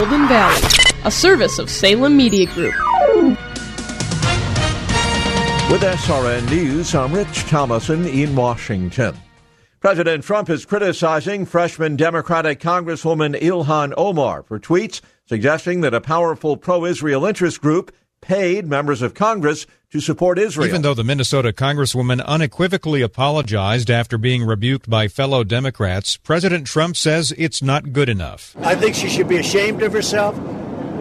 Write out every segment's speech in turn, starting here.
Golden Valley, a service of Salem Media Group. With SRN News, I'm Rich Thomason in Washington. President Trump is criticizing freshman Democratic Congresswoman Ilhan Omar for tweets suggesting that a powerful pro Israel interest group paid members of Congress to support Israel. Even though the Minnesota Congresswoman unequivocally apologized after being rebuked by fellow Democrats, President Trump says it's not good enough. I think she should be ashamed of herself.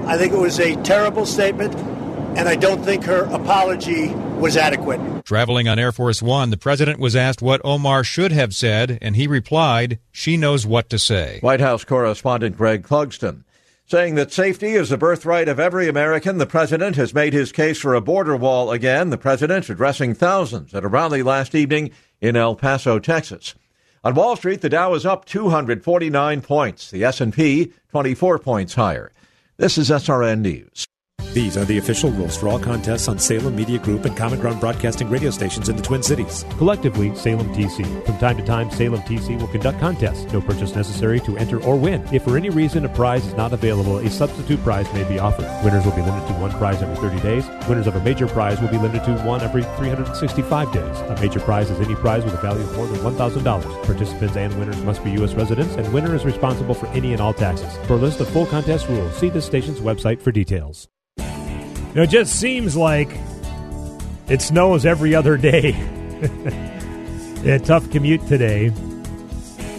I think it was a terrible statement, and I don't think her apology was adequate. Traveling on Air Force One, the president was asked what Omar should have said, and he replied, She knows what to say. White House correspondent Greg Clugston. Saying that safety is the birthright of every American, the president has made his case for a border wall again. The president addressing thousands at a rally last evening in El Paso, Texas. On Wall Street, the Dow is up 249 points. The S&P 24 points higher. This is SRN News. These are the official rules for all contests on Salem Media Group and Common Ground Broadcasting radio stations in the Twin Cities. Collectively, Salem TC. From time to time, Salem TC will conduct contests. No purchase necessary to enter or win. If for any reason a prize is not available, a substitute prize may be offered. Winners will be limited to one prize every 30 days. Winners of a major prize will be limited to one every 365 days. A major prize is any prize with a value of more than $1,000. Participants and winners must be U.S. residents, and winner is responsible for any and all taxes. For a list of full contest rules, see the station's website for details. You know, it just seems like it snows every other day. a tough commute today.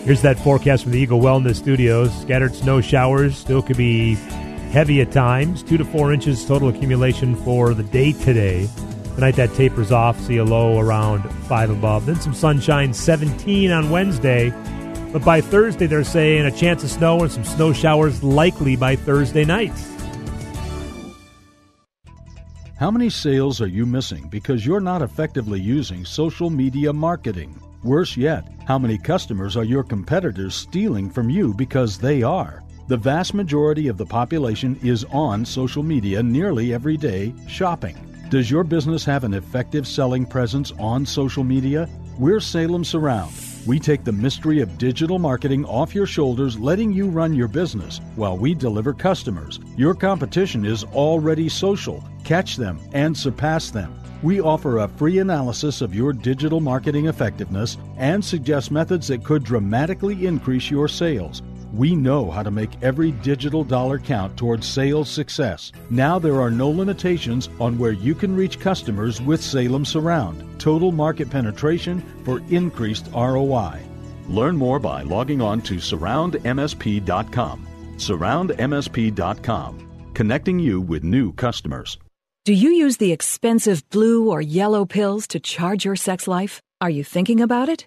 Here's that forecast from the Eagle Wellness Studios. Scattered snow showers still could be heavy at times. Two to four inches total accumulation for the day today. Tonight that tapers off. See a low around five above. Then some sunshine, 17 on Wednesday. But by Thursday, they're saying a chance of snow and some snow showers likely by Thursday night. How many sales are you missing because you're not effectively using social media marketing? Worse yet, how many customers are your competitors stealing from you because they are? The vast majority of the population is on social media nearly every day shopping. Does your business have an effective selling presence on social media? We're Salem Surround. We take the mystery of digital marketing off your shoulders, letting you run your business while we deliver customers. Your competition is already social. Catch them and surpass them. We offer a free analysis of your digital marketing effectiveness and suggest methods that could dramatically increase your sales. We know how to make every digital dollar count towards sales success. Now there are no limitations on where you can reach customers with Salem Surround. Total market penetration for increased ROI. Learn more by logging on to surroundmsp.com. Surroundmsp.com, connecting you with new customers. Do you use the expensive blue or yellow pills to charge your sex life? Are you thinking about it?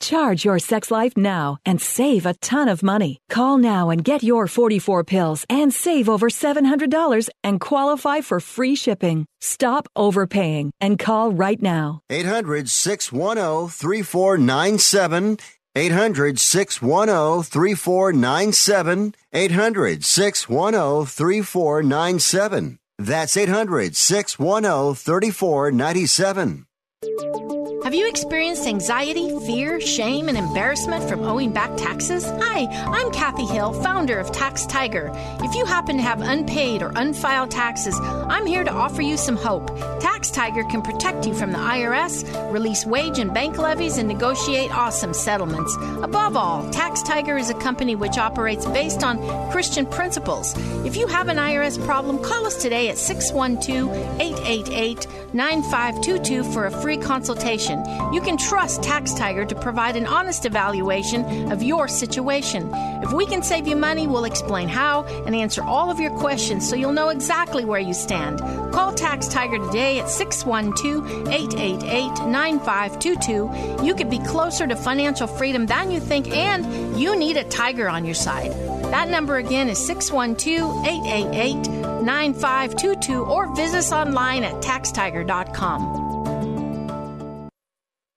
Charge your sex life now and save a ton of money. Call now and get your 44 pills and save over $700 and qualify for free shipping. Stop overpaying and call right now. 800 610 3497. 800 610 3497. 800 610 3497. That's 800 610 3497. Have you experienced anxiety, fear, shame, and embarrassment from owing back taxes? Hi, I'm Kathy Hill, founder of Tax Tiger. If you happen to have unpaid or unfiled taxes, I'm here to offer you some hope. Tax Tiger can protect you from the IRS, release wage and bank levies, and negotiate awesome settlements. Above all, Tax Tiger is a company which operates based on Christian principles. If you have an IRS problem, call us today at 612 888 9522 for a free consultation. You can trust Tax Tiger to provide an honest evaluation of your situation. If we can save you money, we'll explain how and answer all of your questions so you'll know exactly where you stand. Call Tax Tiger today at 612 888 9522. You could be closer to financial freedom than you think, and you need a tiger on your side. That number again is 612 888 9522 or visit us online at taxtiger.com.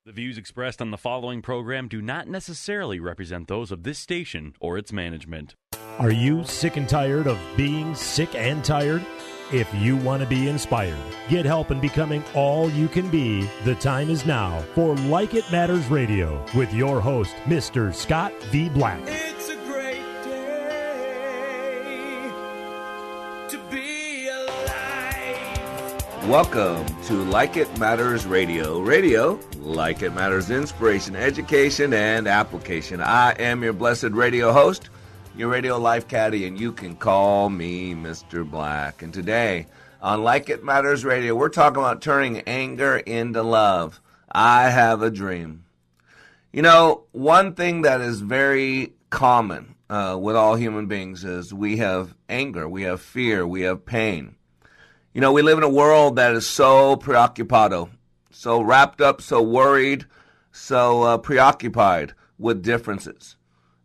The views expressed on the following program do not necessarily represent those of this station or its management. Are you sick and tired of being sick and tired? If you want to be inspired, get help in becoming all you can be, the time is now for Like It Matters Radio with your host, Mr. Scott V. Black. Welcome to Like It Matters Radio. Radio, like it matters, inspiration, education, and application. I am your blessed radio host, your radio life caddy, and you can call me Mr. Black. And today on Like It Matters Radio, we're talking about turning anger into love. I have a dream. You know, one thing that is very common uh, with all human beings is we have anger, we have fear, we have pain. You know, we live in a world that is so preoccupado, so wrapped up, so worried, so uh, preoccupied with differences.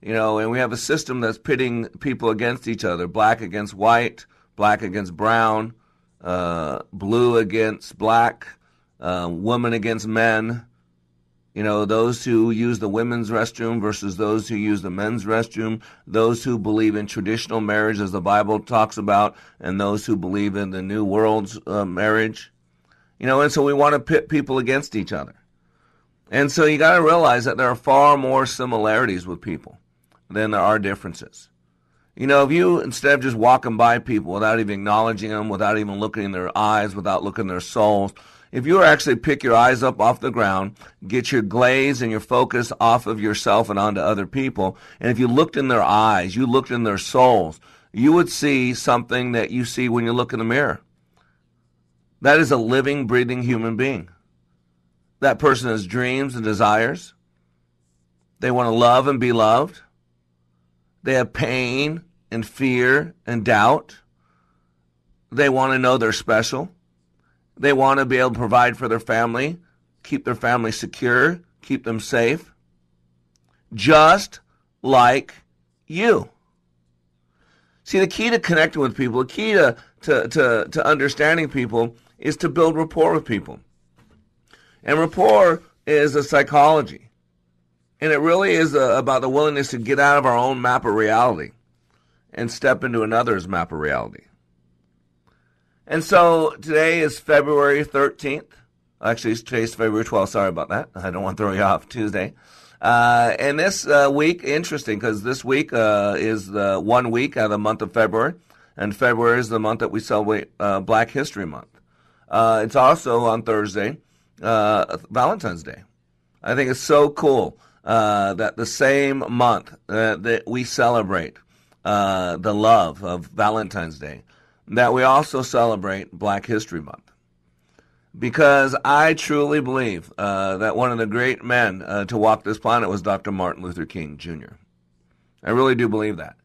You know, and we have a system that's pitting people against each other black against white, black against brown, uh, blue against black, uh, women against men. You know, those who use the women's restroom versus those who use the men's restroom, those who believe in traditional marriage as the Bible talks about, and those who believe in the new world's uh, marriage. You know, and so we want to pit people against each other. And so you got to realize that there are far more similarities with people than there are differences. You know, if you, instead of just walking by people without even acknowledging them, without even looking in their eyes, without looking in their souls, if you actually pick your eyes up off the ground, get your glaze and your focus off of yourself and onto other people, and if you looked in their eyes, you looked in their souls, you would see something that you see when you look in the mirror. That is a living, breathing human being. That person has dreams and desires. They want to love and be loved. They have pain and fear and doubt. They want to know they're special. They want to be able to provide for their family, keep their family secure, keep them safe. Just like you. See, the key to connecting with people, the key to, to, to, to understanding people is to build rapport with people. And rapport is a psychology. And it really is a, about the willingness to get out of our own map of reality and step into another's map of reality. And so today is February 13th. Actually, today's February 12th. Sorry about that. I don't want to throw you off Tuesday. Uh, and this uh, week, interesting because this week uh, is the one week out of the month of February. And February is the month that we celebrate uh, Black History Month. Uh, it's also on Thursday, uh, Valentine's Day. I think it's so cool that the same month that we celebrate the love of Valentine's Day, that we also celebrate Black History Month. Because I truly believe uh, that one of the great men uh, to walk this planet was Dr. Martin Luther King Jr. I really do believe that.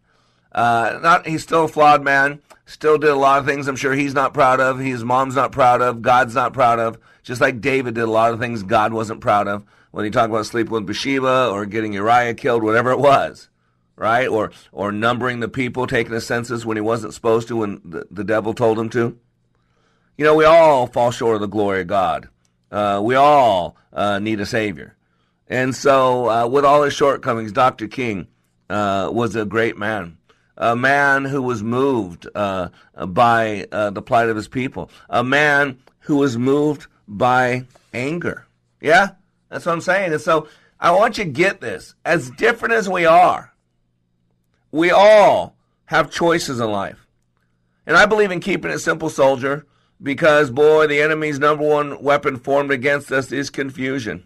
Uh, not he's still a flawed man, still did a lot of things I'm sure he's not proud of, his mom's not proud of, God's not proud of, just like David did a lot of things God wasn't proud of when he talked about sleeping with Bathsheba or getting Uriah killed, whatever it was right? Or or numbering the people, taking the census when he wasn't supposed to, when the, the devil told him to. You know, we all fall short of the glory of God. Uh, we all uh, need a savior, and so uh, with all his shortcomings, Dr. King uh, was a great man. A man who was moved uh, by uh, the plight of his people. A man who was moved by anger. Yeah, That's what I'm saying. And so I want you to get this. As different as we are, we all have choices in life. And I believe in keeping it simple, soldier, because, boy, the enemy's number one weapon formed against us is confusion.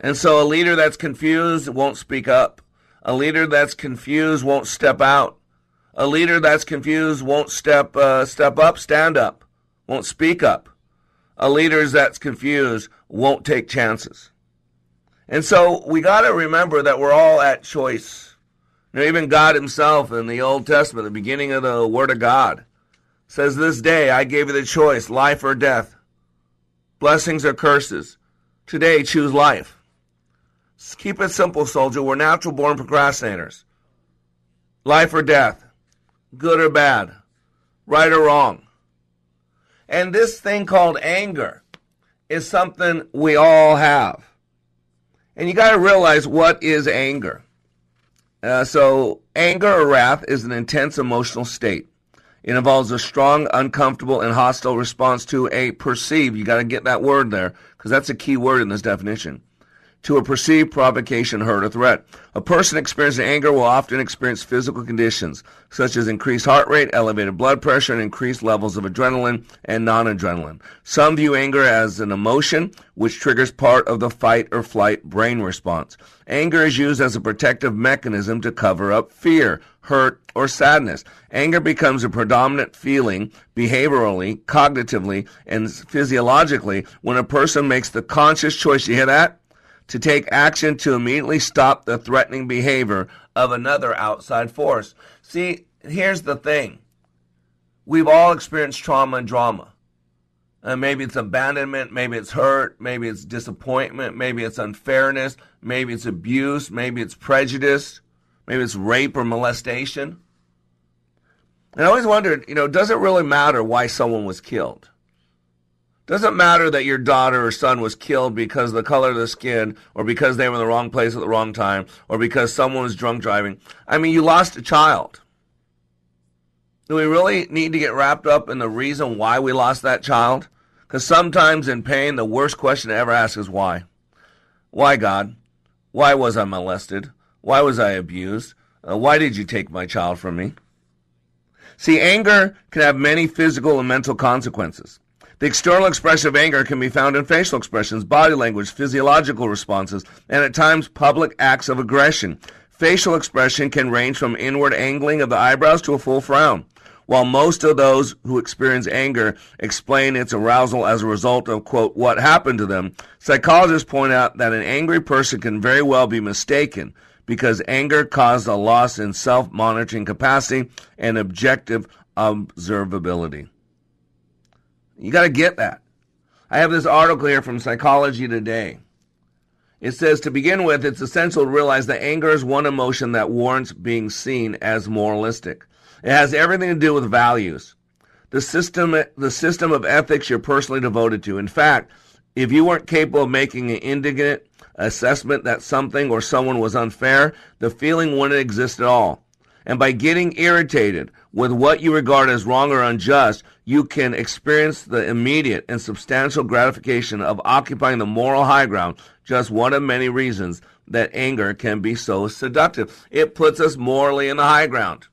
And so a leader that's confused won't speak up. A leader that's confused won't step out. A leader that's confused won't step uh, step up, stand up, won't speak up. A leader that's confused won't take chances. And so we got to remember that we're all at choice. Know, even God Himself in the Old Testament, the beginning of the Word of God, says, This day I gave you the choice, life or death, blessings or curses. Today choose life. Keep it simple, soldier. We're natural born procrastinators. Life or death, good or bad, right or wrong. And this thing called anger is something we all have. And you got to realize what is anger. Uh, so, anger or wrath is an intense emotional state. It involves a strong, uncomfortable, and hostile response to a perceived, you got to get that word there, because that's a key word in this definition, to a perceived provocation, hurt, or threat. A person experiencing anger will often experience physical conditions, such as increased heart rate, elevated blood pressure, and increased levels of adrenaline and noradrenaline. Some view anger as an emotion, which triggers part of the fight or flight brain response. Anger is used as a protective mechanism to cover up fear, hurt, or sadness. Anger becomes a predominant feeling behaviorally, cognitively, and physiologically when a person makes the conscious choice. You hear that? To take action to immediately stop the threatening behavior of another outside force. See, here's the thing. We've all experienced trauma and drama. Uh, maybe it's abandonment, maybe it's hurt, maybe it's disappointment, maybe it's unfairness, maybe it's abuse, maybe it's prejudice, maybe it's rape or molestation. And I always wondered, you know, does it really matter why someone was killed? Doesn't matter that your daughter or son was killed because of the color of the skin, or because they were in the wrong place at the wrong time, or because someone was drunk driving. I mean, you lost a child. Do we really need to get wrapped up in the reason why we lost that child? Because sometimes in pain, the worst question to ever ask is why? Why, God? Why was I molested? Why was I abused? Uh, why did you take my child from me? See, anger can have many physical and mental consequences. The external expression of anger can be found in facial expressions, body language, physiological responses, and at times public acts of aggression. Facial expression can range from inward angling of the eyebrows to a full frown. While most of those who experience anger explain its arousal as a result of, quote, what happened to them, psychologists point out that an angry person can very well be mistaken because anger caused a loss in self monitoring capacity and objective observability. You got to get that. I have this article here from Psychology Today. It says to begin with, it's essential to realize that anger is one emotion that warrants being seen as moralistic. It has everything to do with values. The system, the system of ethics you're personally devoted to. In fact, if you weren't capable of making an indignant assessment that something or someone was unfair, the feeling wouldn't exist at all. And by getting irritated with what you regard as wrong or unjust, you can experience the immediate and substantial gratification of occupying the moral high ground, just one of many reasons that anger can be so seductive. It puts us morally in the high ground.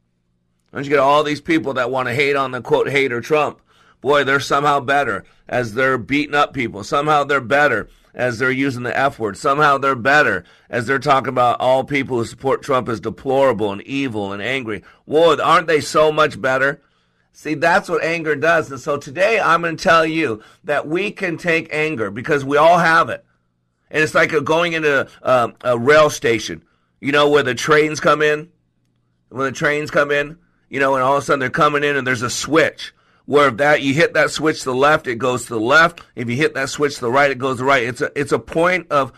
Don't you get all these people that want to hate on the quote hater Trump? Boy, they're somehow better as they're beating up people. Somehow they're better as they're using the F word. Somehow they're better as they're talking about all people who support Trump as deplorable and evil and angry. Whoa, aren't they so much better? See, that's what anger does. And so today I'm going to tell you that we can take anger because we all have it. And it's like going into a, a rail station, you know, where the trains come in. When the trains come in, you know, and all of a sudden they're coming in and there's a switch where if that you hit that switch to the left, it goes to the left. If you hit that switch to the right, it goes to the right. It's a it's a point of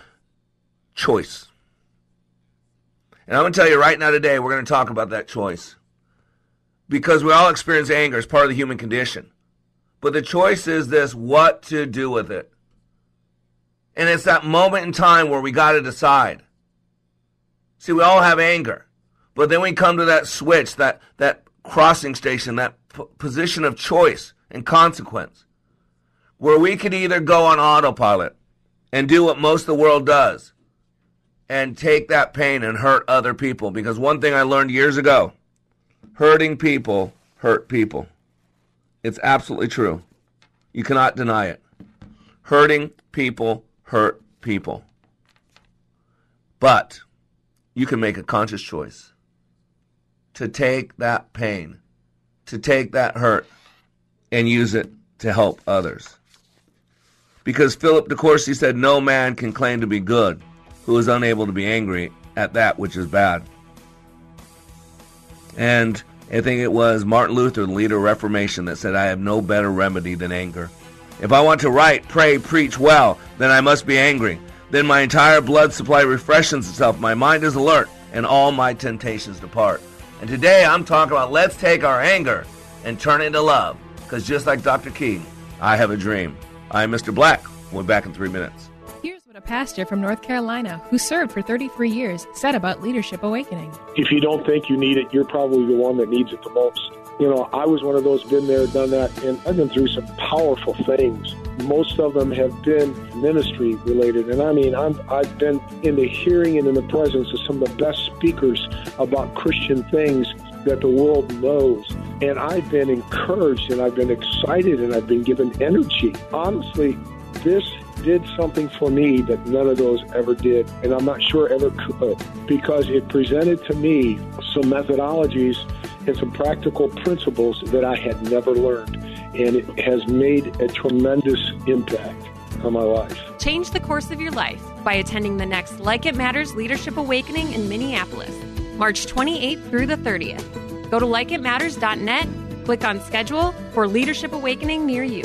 choice. And I'm going to tell you right now today, we're going to talk about that choice. Because we all experience anger as part of the human condition. But the choice is this what to do with it. And it's that moment in time where we got to decide. See, we all have anger. But then we come to that switch, that, that crossing station, that p- position of choice and consequence, where we could either go on autopilot and do what most of the world does and take that pain and hurt other people. Because one thing I learned years ago hurting people hurt people. It's absolutely true. You cannot deny it. Hurting people hurt people. But you can make a conscious choice to take that pain, to take that hurt, and use it to help others. Because Philip de Courcy said, No man can claim to be good who is unable to be angry at that which is bad. And I think it was Martin Luther, the leader of Reformation, that said, I have no better remedy than anger. If I want to write, pray, preach well, then I must be angry. Then my entire blood supply refreshes itself, my mind is alert, and all my temptations depart. And today I'm talking about let's take our anger and turn it into love. Because just like Dr. King, I have a dream. I'm Mr. Black. We'll be back in three minutes. A pastor from North Carolina, who served for 33 years, said about Leadership Awakening. If you don't think you need it, you're probably the one that needs it the most. You know, I was one of those, been there, done that, and I've been through some powerful things. Most of them have been ministry related. And I mean, I'm, I've been in the hearing and in the presence of some of the best speakers about Christian things that the world knows. And I've been encouraged and I've been excited and I've been given energy. Honestly, this did something for me that none of those ever did, and I'm not sure ever could, because it presented to me some methodologies and some practical principles that I had never learned, and it has made a tremendous impact on my life. Change the course of your life by attending the next Like It Matters Leadership Awakening in Minneapolis, March 28th through the 30th. Go to likeitmatters.net, click on schedule for Leadership Awakening near you.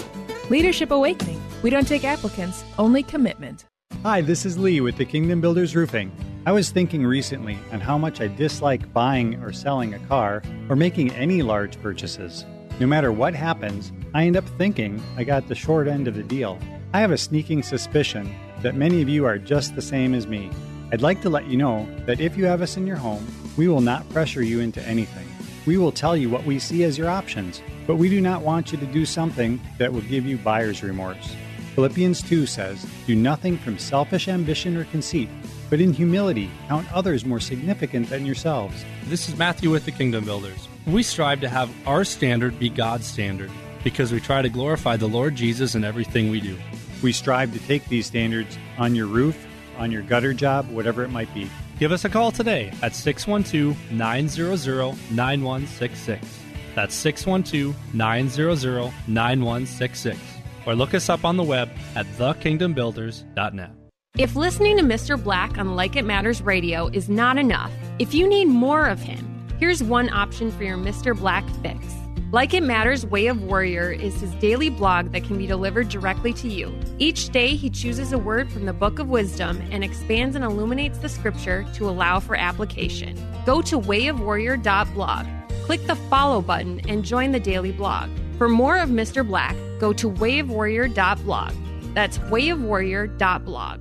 Leadership Awakening. We don't take applicants, only commitment. Hi, this is Lee with the Kingdom Builders Roofing. I was thinking recently on how much I dislike buying or selling a car or making any large purchases. No matter what happens, I end up thinking I got the short end of the deal. I have a sneaking suspicion that many of you are just the same as me. I'd like to let you know that if you have us in your home, we will not pressure you into anything. We will tell you what we see as your options, but we do not want you to do something that will give you buyer's remorse. Philippians 2 says, Do nothing from selfish ambition or conceit, but in humility count others more significant than yourselves. This is Matthew with the Kingdom Builders. We strive to have our standard be God's standard because we try to glorify the Lord Jesus in everything we do. We strive to take these standards on your roof, on your gutter job, whatever it might be. Give us a call today at 612 900 9166. That's 612 900 9166. Or look us up on the web at thekingdombuilders.net. If listening to Mr. Black on Like It Matters Radio is not enough, if you need more of him, here's one option for your Mr. Black fix. Like It Matters Way of Warrior is his daily blog that can be delivered directly to you. Each day, he chooses a word from the Book of Wisdom and expands and illuminates the scripture to allow for application. Go to wayofwarrior.blog, click the follow button, and join the daily blog. For more of Mr. Black, go to wayofwarrior.blog. That's wayofwarrior.blog.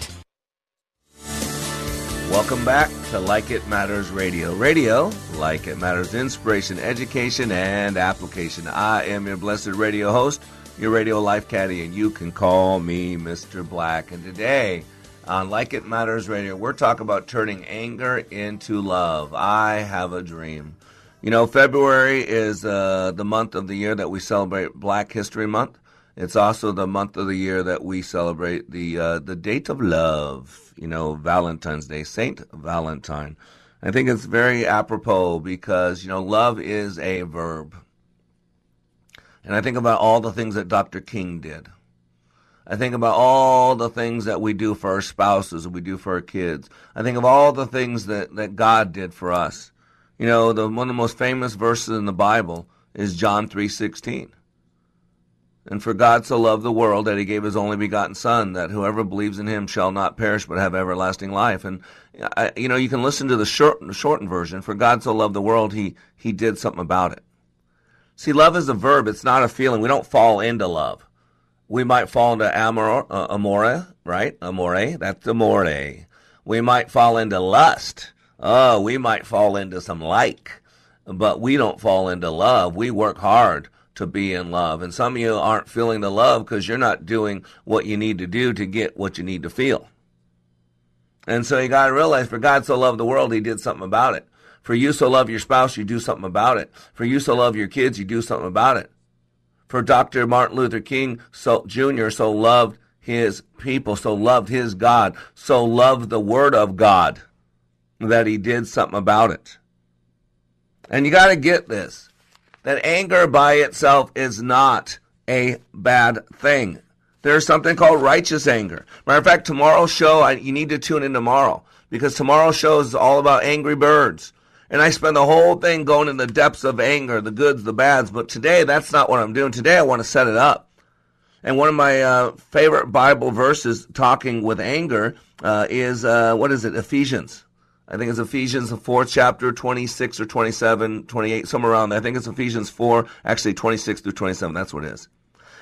Welcome back to Like It Matters Radio. Radio, like it matters, inspiration, education, and application. I am your blessed radio host, your radio life caddy, and you can call me Mr. Black. And today on Like It Matters Radio, we're talking about turning anger into love. I have a dream. You know, February is uh, the month of the year that we celebrate Black History Month. It's also the month of the year that we celebrate the uh, the date of love. You know, Valentine's Day, Saint Valentine. I think it's very apropos because you know love is a verb, and I think about all the things that Dr. King did. I think about all the things that we do for our spouses, we do for our kids. I think of all the things that, that God did for us. You know, the one of the most famous verses in the Bible is John three sixteen And for God so loved the world that he gave his only begotten Son, that whoever believes in him shall not perish but have everlasting life. And, I, you know, you can listen to the short, shortened version. For God so loved the world, he, he did something about it. See, love is a verb, it's not a feeling. We don't fall into love. We might fall into amor, uh, amore, right? Amore, that's amore. We might fall into lust. Oh, we might fall into some like. But we don't fall into love. We work hard to be in love. And some of you aren't feeling the love because you're not doing what you need to do to get what you need to feel. And so you got to realize for God so loved the world, he did something about it. For you so love your spouse, you do something about it. For you so love your kids, you do something about it. For Dr. Martin Luther King so, Jr. so loved his people, so loved his God, so loved the Word of God that he did something about it. And you got to get this that anger by itself is not a bad thing. There's something called righteous anger. Matter of fact, tomorrow's show, I, you need to tune in tomorrow because tomorrow's show is all about angry birds. And I spend the whole thing going in the depths of anger, the goods, the bads. But today, that's not what I'm doing. Today, I want to set it up. And one of my uh, favorite Bible verses talking with anger uh, is, uh, what is it, Ephesians. I think it's Ephesians, the fourth chapter, 26 or 27, 28, somewhere around there. I think it's Ephesians 4, actually 26 through 27. That's what it is.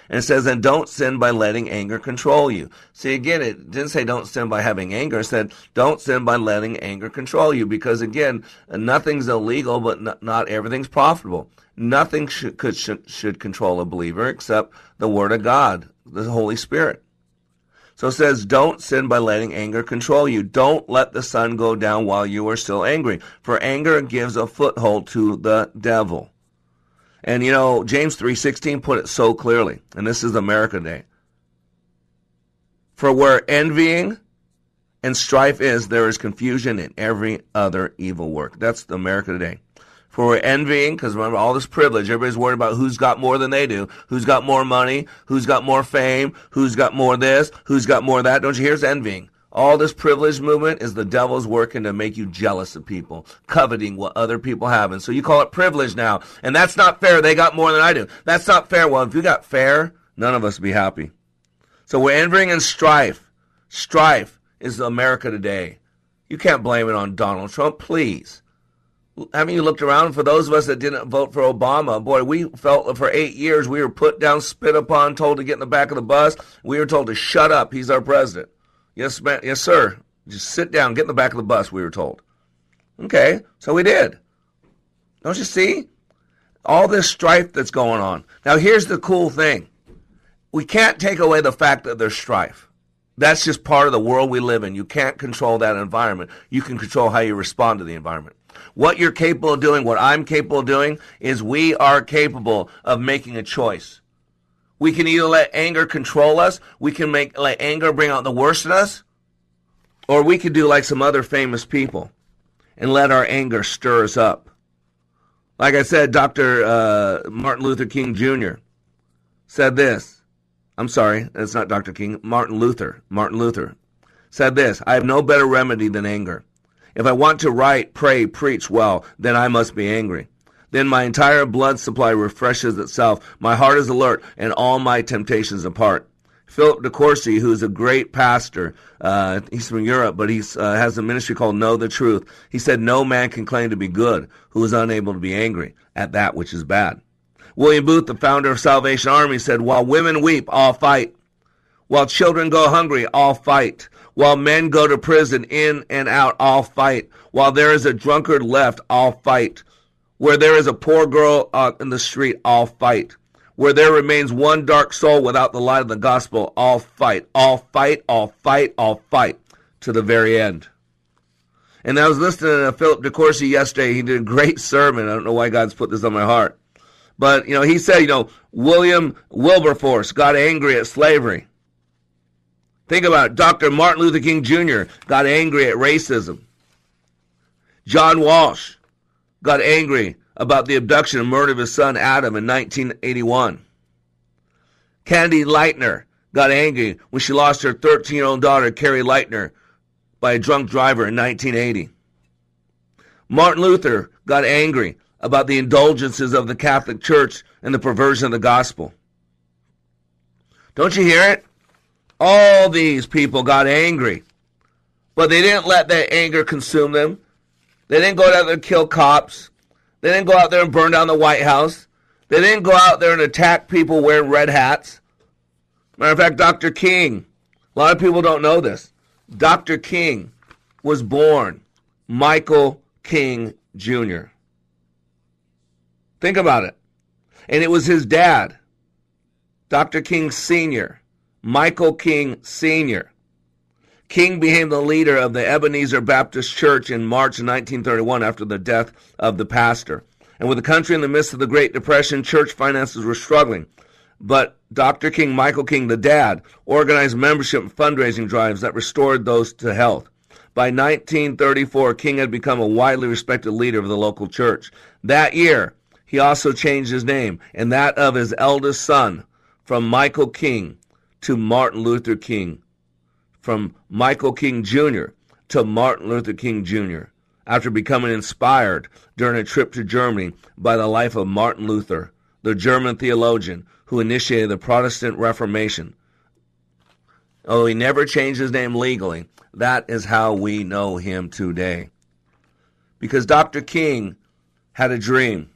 And it says, and don't sin by letting anger control you. See, again, it didn't say don't sin by having anger. It said don't sin by letting anger control you because, again, nothing's illegal, but not, not everything's profitable. Nothing should, could, should, should control a believer except the Word of God, the Holy Spirit. So it says, don't sin by letting anger control you. Don't let the sun go down while you are still angry, for anger gives a foothold to the devil. And you know, James 3:16 put it so clearly, and this is America Day. For where envying and strife is, there is confusion in every other evil work. That's America today for we're envying, because remember all this privilege, everybody's worried about who's got more than they do, who's got more money, who's got more fame, who's got more this, who's got more that. Don't you hear? It's envying. All this privilege movement is the devil's working to make you jealous of people, coveting what other people have. And so you call it privilege now. And that's not fair. They got more than I do. That's not fair. Well, if you got fair, none of us would be happy. So we're envying and strife. Strife is America today. You can't blame it on Donald Trump, please. Mean, you looked around for those of us that didn't vote for Obama. Boy, we felt for eight years we were put down, spit upon, told to get in the back of the bus. We were told to shut up. He's our president. Yes. Yes, sir. Just sit down, get in the back of the bus. We were told. Okay, so we did. Don't you see all this strife that's going on? Now, here's the cool thing: we can't take away the fact that there's strife. That's just part of the world we live in. You can't control that environment. You can control how you respond to the environment. What you're capable of doing, what I'm capable of doing, is we are capable of making a choice. We can either let anger control us, we can make let anger bring out the worst in us, or we could do like some other famous people and let our anger stir us up. Like I said, Dr. Uh, Martin Luther King Jr. said this. I'm sorry, it's not Dr. King. Martin Luther. Martin Luther said this I have no better remedy than anger. If I want to write, pray, preach well, then I must be angry. Then my entire blood supply refreshes itself. My heart is alert, and all my temptations apart. Philip de Courcy, who's a great pastor, uh, he's from Europe, but he uh, has a ministry called Know the Truth. He said, No man can claim to be good who is unable to be angry at that which is bad. William Booth, the founder of Salvation Army, said, While women weep, I'll fight. While children go hungry, I'll fight. While men go to prison in and out, I'll fight. While there is a drunkard left, I'll fight. Where there is a poor girl out in the street, I'll fight. Where there remains one dark soul without the light of the gospel, I'll fight. I'll fight, I'll fight, I'll fight to the very end. And I was listening to Philip de Courcy yesterday. He did a great sermon. I don't know why God's put this on my heart. But, you know, he said, you know, William Wilberforce got angry at slavery. Think about it. Dr. Martin Luther King Jr. got angry at racism. John Walsh got angry about the abduction and murder of his son Adam in 1981. Candy Lightner got angry when she lost her 13 year old daughter, Cari Lightner, by a drunk driver in 1980. Martin Luther got angry about the indulgences of the Catholic Church and the perversion of the gospel. Don't you hear it? All these people got angry, but they didn't let that anger consume them. They didn't go out there and kill cops. They didn't go out there and burn down the White House. They didn't go out there and attack people wearing red hats. Matter of fact, Dr. King, a lot of people don't know this. Dr. King was born Michael King Jr. Think about it. And it was his dad, Dr. King Sr., Michael King Sr. King became the leader of the Ebenezer Baptist Church in March 1931 after the death of the pastor. And with the country in the midst of the Great Depression, church finances were struggling. But Dr. King, Michael King, the dad, organized membership and fundraising drives that restored those to health. By 1934, King had become a widely respected leader of the local church. That year, he also changed his name and that of his eldest son from Michael King to Martin Luther King, from Michael King Jr. to Martin Luther King Jr. after becoming inspired during a trip to Germany by the life of Martin Luther, the German theologian who initiated the Protestant Reformation. Although he never changed his name legally, that is how we know him today. Because Dr. King had a dream.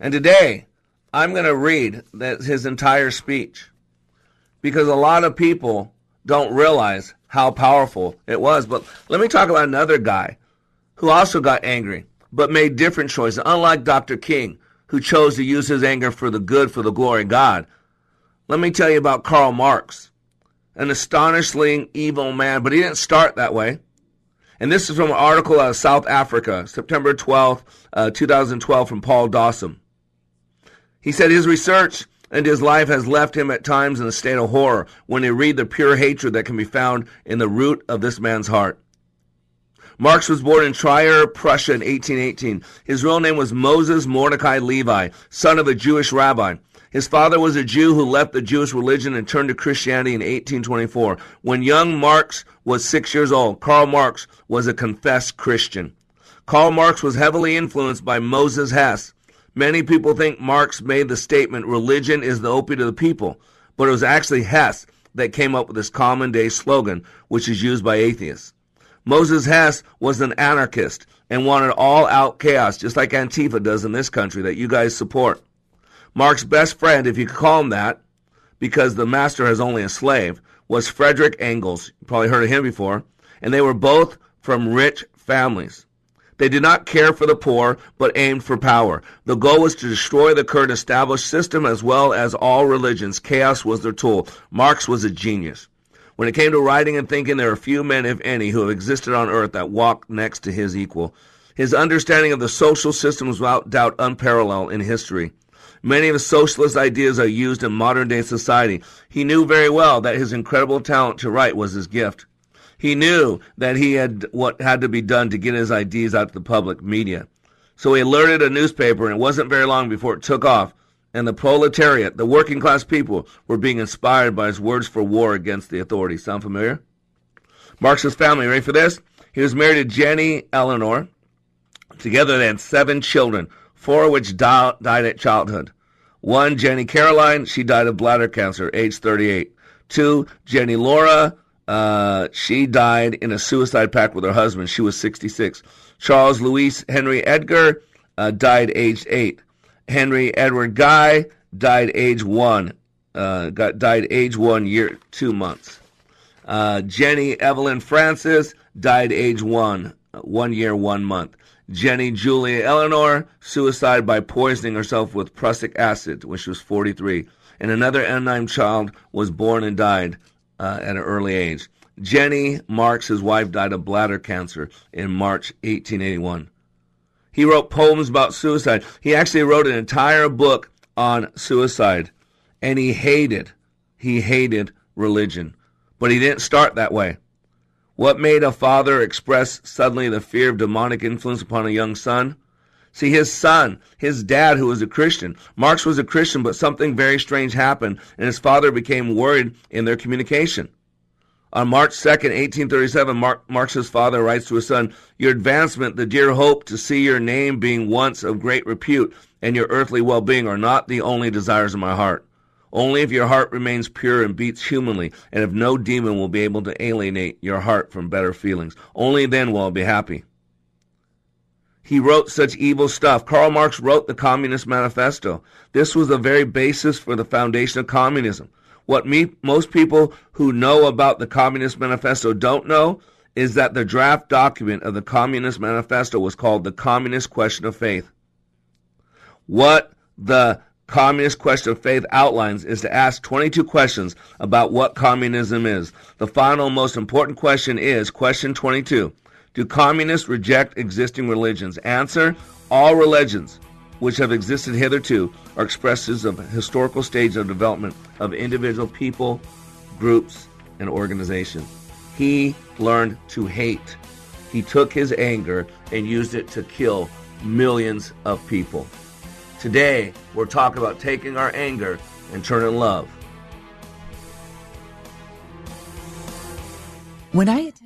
And today, I'm going to read his entire speech. Because a lot of people don't realize how powerful it was. But let me talk about another guy who also got angry, but made different choices, unlike Dr. King, who chose to use his anger for the good, for the glory of God. Let me tell you about Karl Marx, an astonishingly evil man, but he didn't start that way. And this is from an article out of South Africa, September 12th, uh, 2012, from Paul Dawson. He said his research and his life has left him at times in a state of horror when he read the pure hatred that can be found in the root of this man's heart. Marx was born in Trier, Prussia in 1818. His real name was Moses Mordecai Levi, son of a Jewish rabbi. His father was a Jew who left the Jewish religion and turned to Christianity in 1824. When young Marx was six years old, Karl Marx was a confessed Christian. Karl Marx was heavily influenced by Moses Hess. Many people think Marx made the statement, religion is the opiate of the people, but it was actually Hess that came up with this common day slogan, which is used by atheists. Moses Hess was an anarchist and wanted all out chaos, just like Antifa does in this country that you guys support. Marx's best friend, if you could call him that, because the master has only a slave, was Frederick Engels. You probably heard of him before. And they were both from rich families. They did not care for the poor, but aimed for power. The goal was to destroy the current established system as well as all religions. Chaos was their tool. Marx was a genius. When it came to writing and thinking, there are few men, if any, who have existed on earth that walked next to his equal. His understanding of the social system was without doubt unparalleled in history. Many of the socialist ideas are used in modern day society. He knew very well that his incredible talent to write was his gift. He knew that he had what had to be done to get his ideas out to the public media. So he alerted a newspaper, and it wasn't very long before it took off and the proletariat, the working class people, were being inspired by his words for war against the authorities. Sound familiar? Marx's family, ready for this? He was married to Jenny Eleanor. Together they had seven children, four of which died at childhood. One, Jenny Caroline, she died of bladder cancer, age 38. Two, Jenny Laura, uh, she died in a suicide pact with her husband. She was 66. Charles Louis Henry Edgar uh, died aged 8. Henry Edward Guy died age one. Uh, got died age one year two months. Uh, Jenny Evelyn Francis died age one, one year one month. Jenny Julia Eleanor suicide by poisoning herself with prussic acid when she was 43. And another unnamed child was born and died uh, at an early age. Jenny Marx, his wife, died of bladder cancer in March 1881. He wrote poems about suicide. He actually wrote an entire book on suicide. And he hated, he hated religion. But he didn't start that way. What made a father express suddenly the fear of demonic influence upon a young son? See, his son, his dad, who was a Christian, Marx was a Christian, but something very strange happened, and his father became worried in their communication. On March 2nd, 1837, Mark, Marx's father writes to his son, Your advancement, the dear hope to see your name being once of great repute, and your earthly well being are not the only desires of my heart. Only if your heart remains pure and beats humanly, and if no demon will be able to alienate your heart from better feelings, only then will I be happy. He wrote such evil stuff. Karl Marx wrote the Communist Manifesto. This was the very basis for the foundation of communism. What me, most people who know about the Communist Manifesto don't know is that the draft document of the Communist Manifesto was called the Communist Question of Faith. What the Communist Question of Faith outlines is to ask 22 questions about what communism is. The final most important question is question 22. Do communists reject existing religions? Answer All religions which have existed hitherto are expressions of historical stage of development of individual people, groups, and organizations. He learned to hate. He took his anger and used it to kill millions of people. Today, we're talking about taking our anger and turning love. When I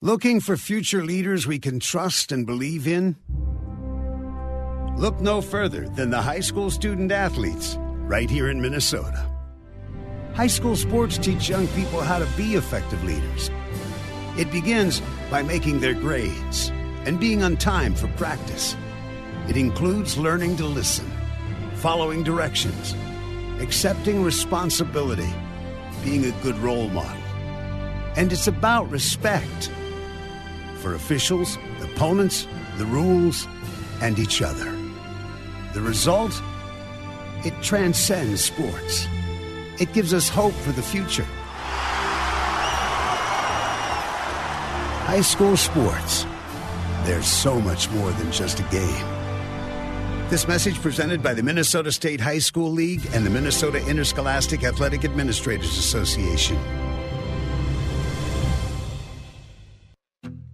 Looking for future leaders we can trust and believe in? Look no further than the high school student athletes right here in Minnesota. High school sports teach young people how to be effective leaders. It begins by making their grades and being on time for practice. It includes learning to listen, following directions, accepting responsibility, being a good role model. And it's about respect for officials, opponents, the rules, and each other. The result? It transcends sports. It gives us hope for the future. High school sports. There's so much more than just a game. This message presented by the Minnesota State High School League and the Minnesota Interscholastic Athletic Administrators Association.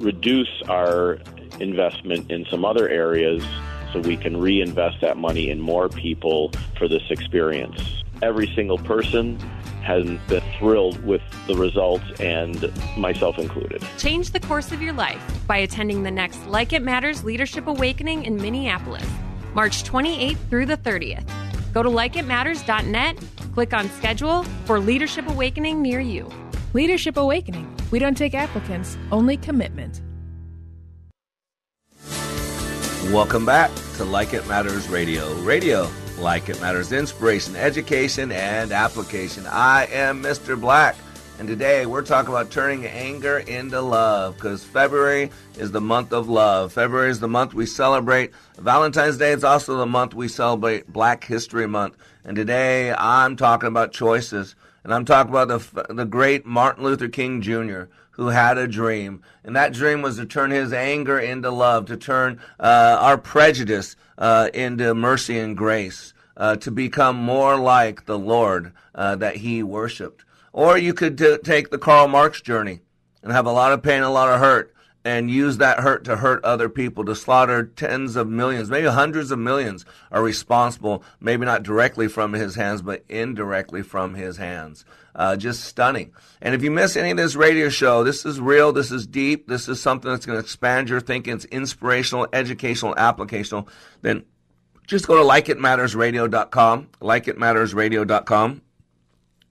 reduce our investment in some other areas so we can reinvest that money in more people for this experience. Every single person has been thrilled with the results, and myself included. Change the course of your life by attending the next Like It Matters Leadership Awakening in Minneapolis, March 28th through the 30th. Go to likeitmatters.net, click on schedule for Leadership Awakening near you. Leadership Awakening. We don't take applicants, only commitment. Welcome back to Like It Matters Radio. Radio, like it matters, inspiration, education, and application. I am Mr. Black, and today we're talking about turning anger into love because February is the month of love. February is the month we celebrate Valentine's Day. It's also the month we celebrate Black History Month. And today I'm talking about choices, and I'm talking about the, the great Martin Luther King Jr., who had a dream. And that dream was to turn his anger into love, to turn uh, our prejudice uh, into mercy and grace, uh, to become more like the Lord uh, that he worshiped. Or you could t- take the Karl Marx journey and have a lot of pain, a lot of hurt, and use that hurt to hurt other people, to slaughter tens of millions, maybe hundreds of millions are responsible, maybe not directly from his hands, but indirectly from his hands. Uh, just stunning. And if you miss any of this radio show, this is real, this is deep, this is something that's going to expand your thinking, it's inspirational, educational, applicational, then just go to likeitmattersradio.com, likeitmattersradio.com.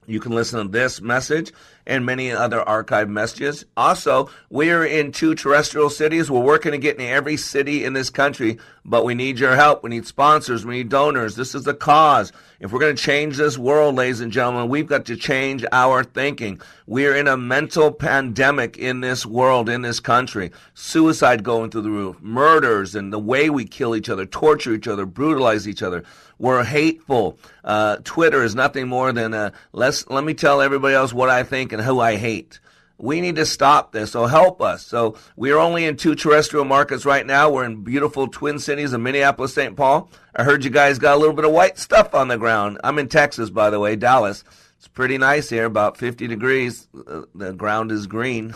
You can listen to this message and many other archive messages. Also, we're in two terrestrial cities. We're working to get in every city in this country, but we need your help. We need sponsors. We need donors. This is the cause. If we're going to change this world, ladies and gentlemen, we've got to change our thinking. We're in a mental pandemic in this world, in this country. Suicide going through the roof, murders, and the way we kill each other, torture each other, brutalize each other. We're hateful. Uh, Twitter is nothing more than a, let's, let me tell everybody else what I think and who I hate. We need to stop this, so help us. So we are only in two terrestrial markets right now. We're in beautiful Twin Cities of Minneapolis, St. Paul. I heard you guys got a little bit of white stuff on the ground. I'm in Texas, by the way, Dallas. It's pretty nice here, about 50 degrees. Uh, the ground is green.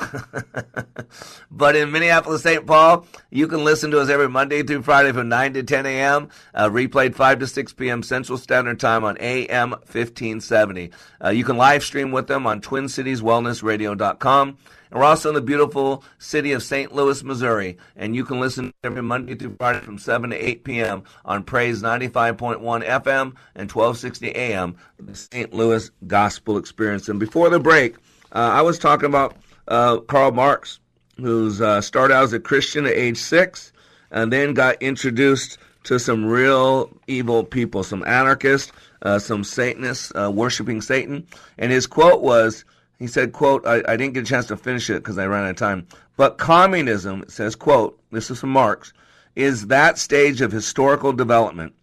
but in Minneapolis, St. Paul, you can listen to us every Monday through Friday from 9 to 10 a.m., uh, replayed 5 to 6 p.m. Central Standard Time on AM 1570. Uh, you can live stream with them on TwinCitiesWellnessRadio.com. And we're also in the beautiful city of St. Louis, Missouri. And you can listen every Monday through Friday from 7 to 8 p.m. on Praise 95.1 FM and 1260 AM, the St. Louis Gospel Experience. And before the break, uh, I was talking about uh, Karl Marx, who's uh, started out as a Christian at age six and then got introduced to some real evil people, some anarchists, uh, some Satanists uh, worshiping Satan. And his quote was, he said, quote, I, I didn't get a chance to finish it because I ran out of time. But communism, it says, quote, this is from Marx, is that stage of historical development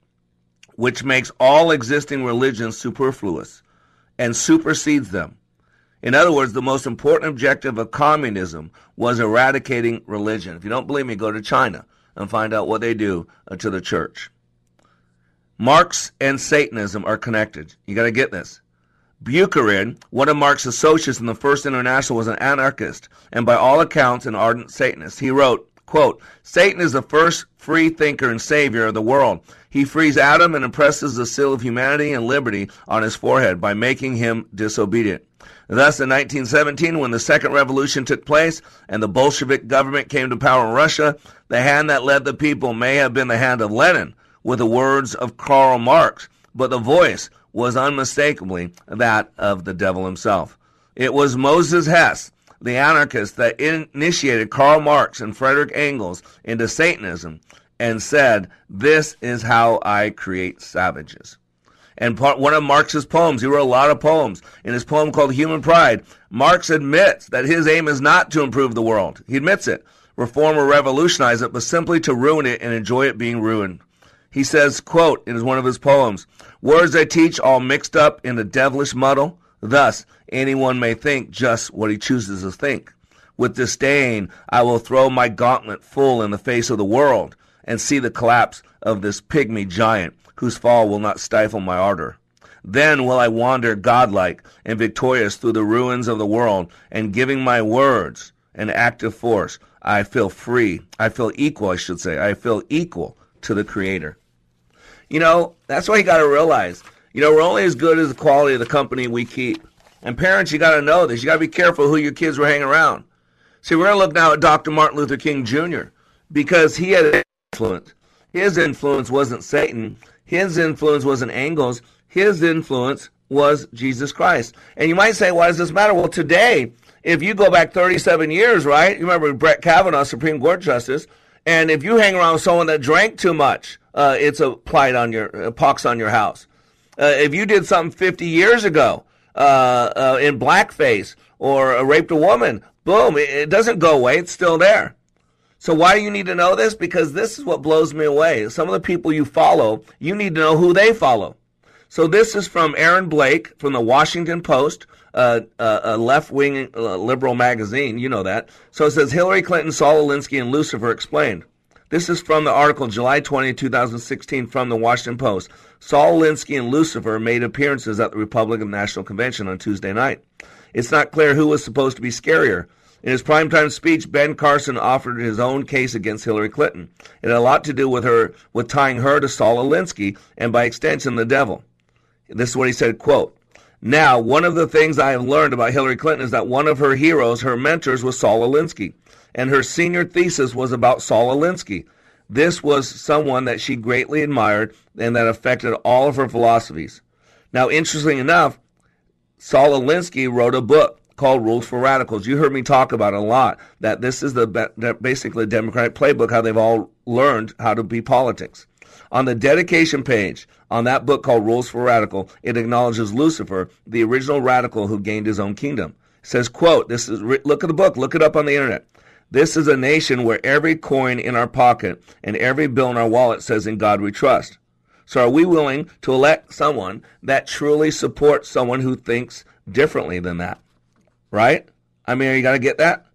which makes all existing religions superfluous and supersedes them. In other words, the most important objective of communism was eradicating religion. If you don't believe me, go to China and find out what they do uh, to the church. Marx and Satanism are connected. You got to get this. Bakunin, one of Marx's associates in the First International, was an anarchist and by all accounts an ardent Satanist. He wrote, quote, Satan is the first free thinker and savior of the world. He frees Adam and impresses the seal of humanity and liberty on his forehead by making him disobedient. Thus, in 1917, when the Second Revolution took place and the Bolshevik government came to power in Russia, the hand that led the people may have been the hand of Lenin, with the words of Karl Marx, but the voice was unmistakably that of the devil himself. It was Moses Hess, the anarchist, that initiated Karl Marx and Frederick Engels into Satanism and said, This is how I create savages. And part, one of Marx's poems, he wrote a lot of poems. In his poem called Human Pride, Marx admits that his aim is not to improve the world. He admits it, reform or revolutionize it, but simply to ruin it and enjoy it being ruined. He says, quote, in one of his poems, Words I teach all mixed up in a devilish muddle. Thus, anyone may think just what he chooses to think. With disdain, I will throw my gauntlet full in the face of the world and see the collapse of this pygmy giant whose fall will not stifle my ardor. Then will I wander godlike and victorious through the ruins of the world, and giving my words an active force, I feel free. I feel equal, I should say. I feel equal to the Creator. You know, that's why you got to realize, you know, we're only as good as the quality of the company we keep. And parents, you got to know this. You got to be careful who your kids were hanging around. See, we're going to look now at Dr. Martin Luther King Jr. because he had influence. His influence wasn't Satan. His influence wasn't Engels. His influence was Jesus Christ. And you might say, why does this matter? Well, today, if you go back 37 years, right? You remember Brett Kavanaugh, Supreme Court Justice, and if you hang around someone that drank too much, uh, it's a plight on your a pox on your house. Uh, if you did something 50 years ago uh, uh in blackface or raped a woman, boom, it, it doesn't go away. It's still there. So why do you need to know this? Because this is what blows me away. Some of the people you follow, you need to know who they follow. So this is from Aaron Blake from the Washington Post, uh, uh, a left-wing uh, liberal magazine. You know that. So it says Hillary Clinton, Saul Alinsky, and Lucifer explained. This is from the article July 20, 2016 from the Washington Post. Saul Alinsky and Lucifer made appearances at the Republican National Convention on Tuesday night. It's not clear who was supposed to be scarier, In his primetime speech, Ben Carson offered his own case against Hillary Clinton. It had a lot to do with her, with tying her to Saul Alinsky and by extension the devil. This is what he said, quote, now, one of the things I have learned about Hillary Clinton is that one of her heroes, her mentors, was Saul Alinsky, and her senior thesis was about Saul Alinsky. This was someone that she greatly admired and that affected all of her philosophies. Now, interestingly enough, Saul Alinsky wrote a book called Rules for Radicals. You heard me talk about a lot. That this is the basically Democratic playbook, how they've all learned how to be politics. On the dedication page on that book called Rules for Radical, it acknowledges Lucifer, the original radical who gained his own kingdom. It says, quote, this is look at the book, look it up on the internet. This is a nation where every coin in our pocket and every bill in our wallet says in God we trust. So are we willing to elect someone that truly supports someone who thinks differently than that? Right? I mean, you got to get that?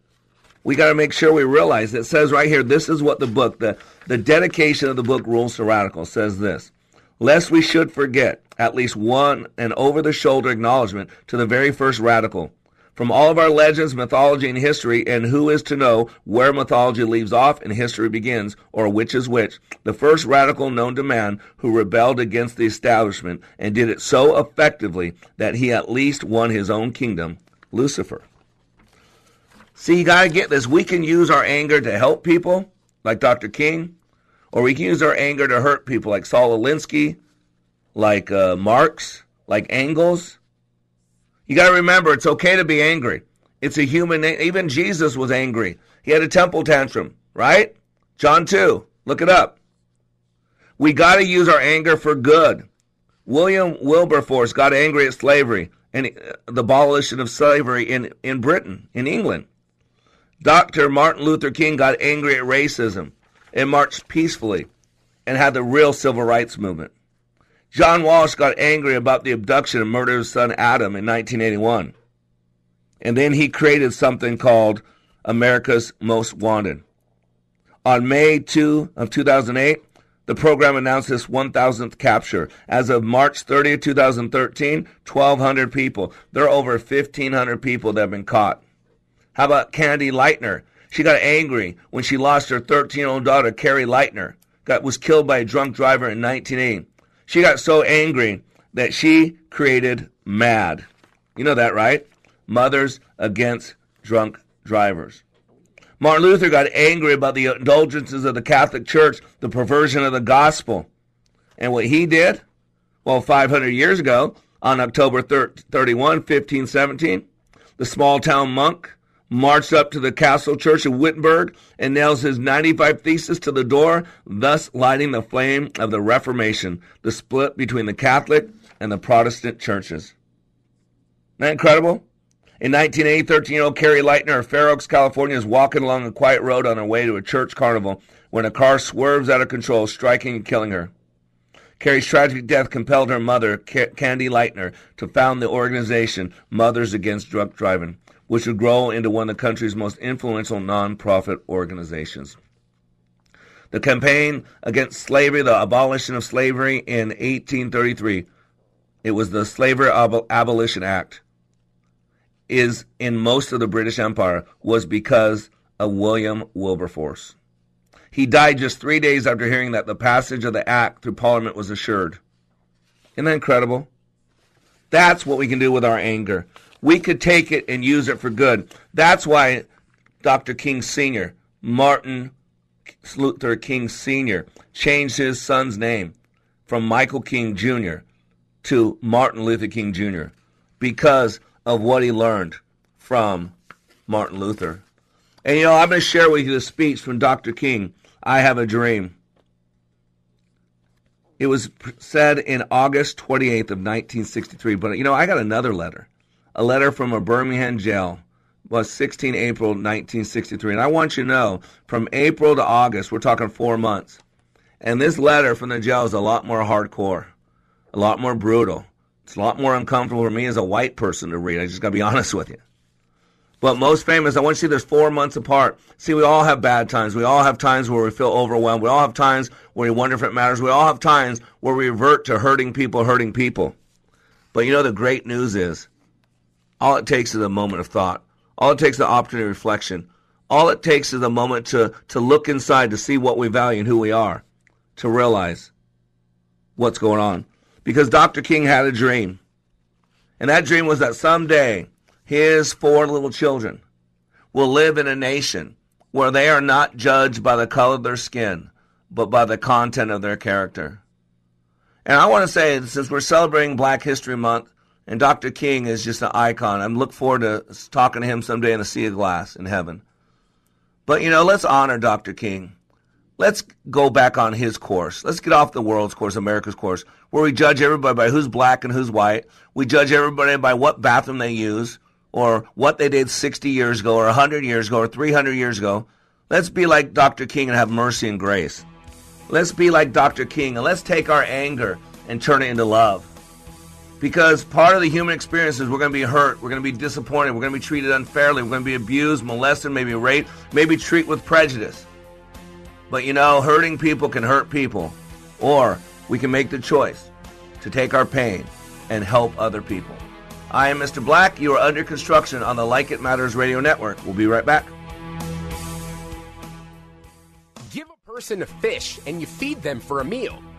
We got to make sure we realize it says right here, this is what the book, the, the dedication of the book Rules to Radical says this. Lest we should forget at least one an over the shoulder acknowledgement to the very first radical. From all of our legends, mythology, and history, and who is to know where mythology leaves off and history begins, or which is which, the first radical known to man who rebelled against the establishment and did it so effectively that he at least won his own kingdom, Lucifer. See, you got to get this. We can use our anger to help people, like Dr. King, or we can use our anger to hurt people, like Saul Alinsky, like uh, Marx, like Engels. You got to remember, it's okay to be angry. It's a human. Even Jesus was angry. He had a temple tantrum, right? John 2. Look it up. We got to use our anger for good. William Wilberforce got angry at slavery and uh, the abolition of slavery in, in Britain, in England. Dr. Martin Luther King got angry at racism and marched peacefully and had the real civil rights movement. John Walsh got angry about the abduction and murder of his son Adam in 1981. And then he created something called America's Most Wanted. On May 2 of 2008, the program announced its 1,000th capture. As of March 30, 2013, 1,200 people. There are over 1,500 people that have been caught. How about Candy Lightner? She got angry when she lost her 13 year old daughter, Cari Lightner, got, was killed by a drunk driver in 1980. She got so angry that she created MAD. You know that, right? Mothers Against Drunk Drivers. Martin Luther got angry about the indulgences of the Catholic Church, the perversion of the gospel. And what he did, well, 500 years ago, on October 31, 1517, the small town monk marched up to the castle church of Wittenberg and nails his 95 Theses to the door, thus lighting the flame of the Reformation, the split between the Catholic and the Protestant churches. Isn't that incredible? In 1980, 13 year old Cari Lightner of Fair Oaks, California, is walking along a quiet road on her way to a church carnival when a car swerves out of control, striking and killing her. Cari's tragic death compelled her mother, Candy Lightner, to found the organization Mothers Against Drunk Driving which would grow into one of the country's most influential nonprofit organizations. The campaign against slavery, the abolition of slavery in 1833, it was the Slavery Ab- Abolition Act, is in most of the British Empire, was because of William Wilberforce. He died just three days after hearing that the passage of the act through Parliament was assured. Isn't that incredible? That's what we can do with our anger we could take it and use it for good. That's why Dr. King Sr., Martin Luther King Sr., changed his son's name from Michael King Jr. to Martin Luther King Jr. because of what he learned from Martin Luther. And you know, I'm going to share with you the speech from Dr. King, I Have a Dream. It was said in August 28th of 1963, but you know, I got another letter a letter from a Birmingham jail was 16 April 1963. And I want you to know, from April to August, we're talking four months. And this letter from the jail is a lot more hardcore, a lot more brutal. It's a lot more uncomfortable for me as a white person to read. I just got to be honest with you. But most famous, I want you to see there's four months apart. See, we all have bad times. We all have times where we feel overwhelmed. We all have times where we wonder if it matters. We all have times where we revert to hurting people, hurting people. But you know, the great news is all it takes is a moment of thought. All it takes is an opportunity of reflection. All it takes is a moment to, to look inside to see what we value and who we are, to realize what's going on. Because Dr. King had a dream. And that dream was that someday his four little children will live in a nation where they are not judged by the color of their skin, but by the content of their character. And I want to say, since we're celebrating Black History Month, and Dr. King is just an icon, I'm looking forward to talking to him someday in a sea of glass in heaven. But, you know, let's honor Dr. King. Let's go back on his course. Let's get off the world's course, America's course, where we judge everybody by who's black and who's white. We judge everybody by what bathroom they use, or what they did 60 years ago, or 100 years ago, or 300 years ago. Let's be like Dr. King and have mercy and grace. Let's be like Dr. King and let's take our anger and turn it into love. Because part of the human experience is we're going to be hurt, we're going to be disappointed, we're going to be treated unfairly, we're going to be abused, molested, maybe raped, maybe treated with prejudice. But you know, hurting people can hurt people. Or we can make the choice to take our pain and help other people. I am Mr. Black. You are under construction on the Like It Matters Radio Network. We'll be right back. Give a person a fish and you feed them for a meal.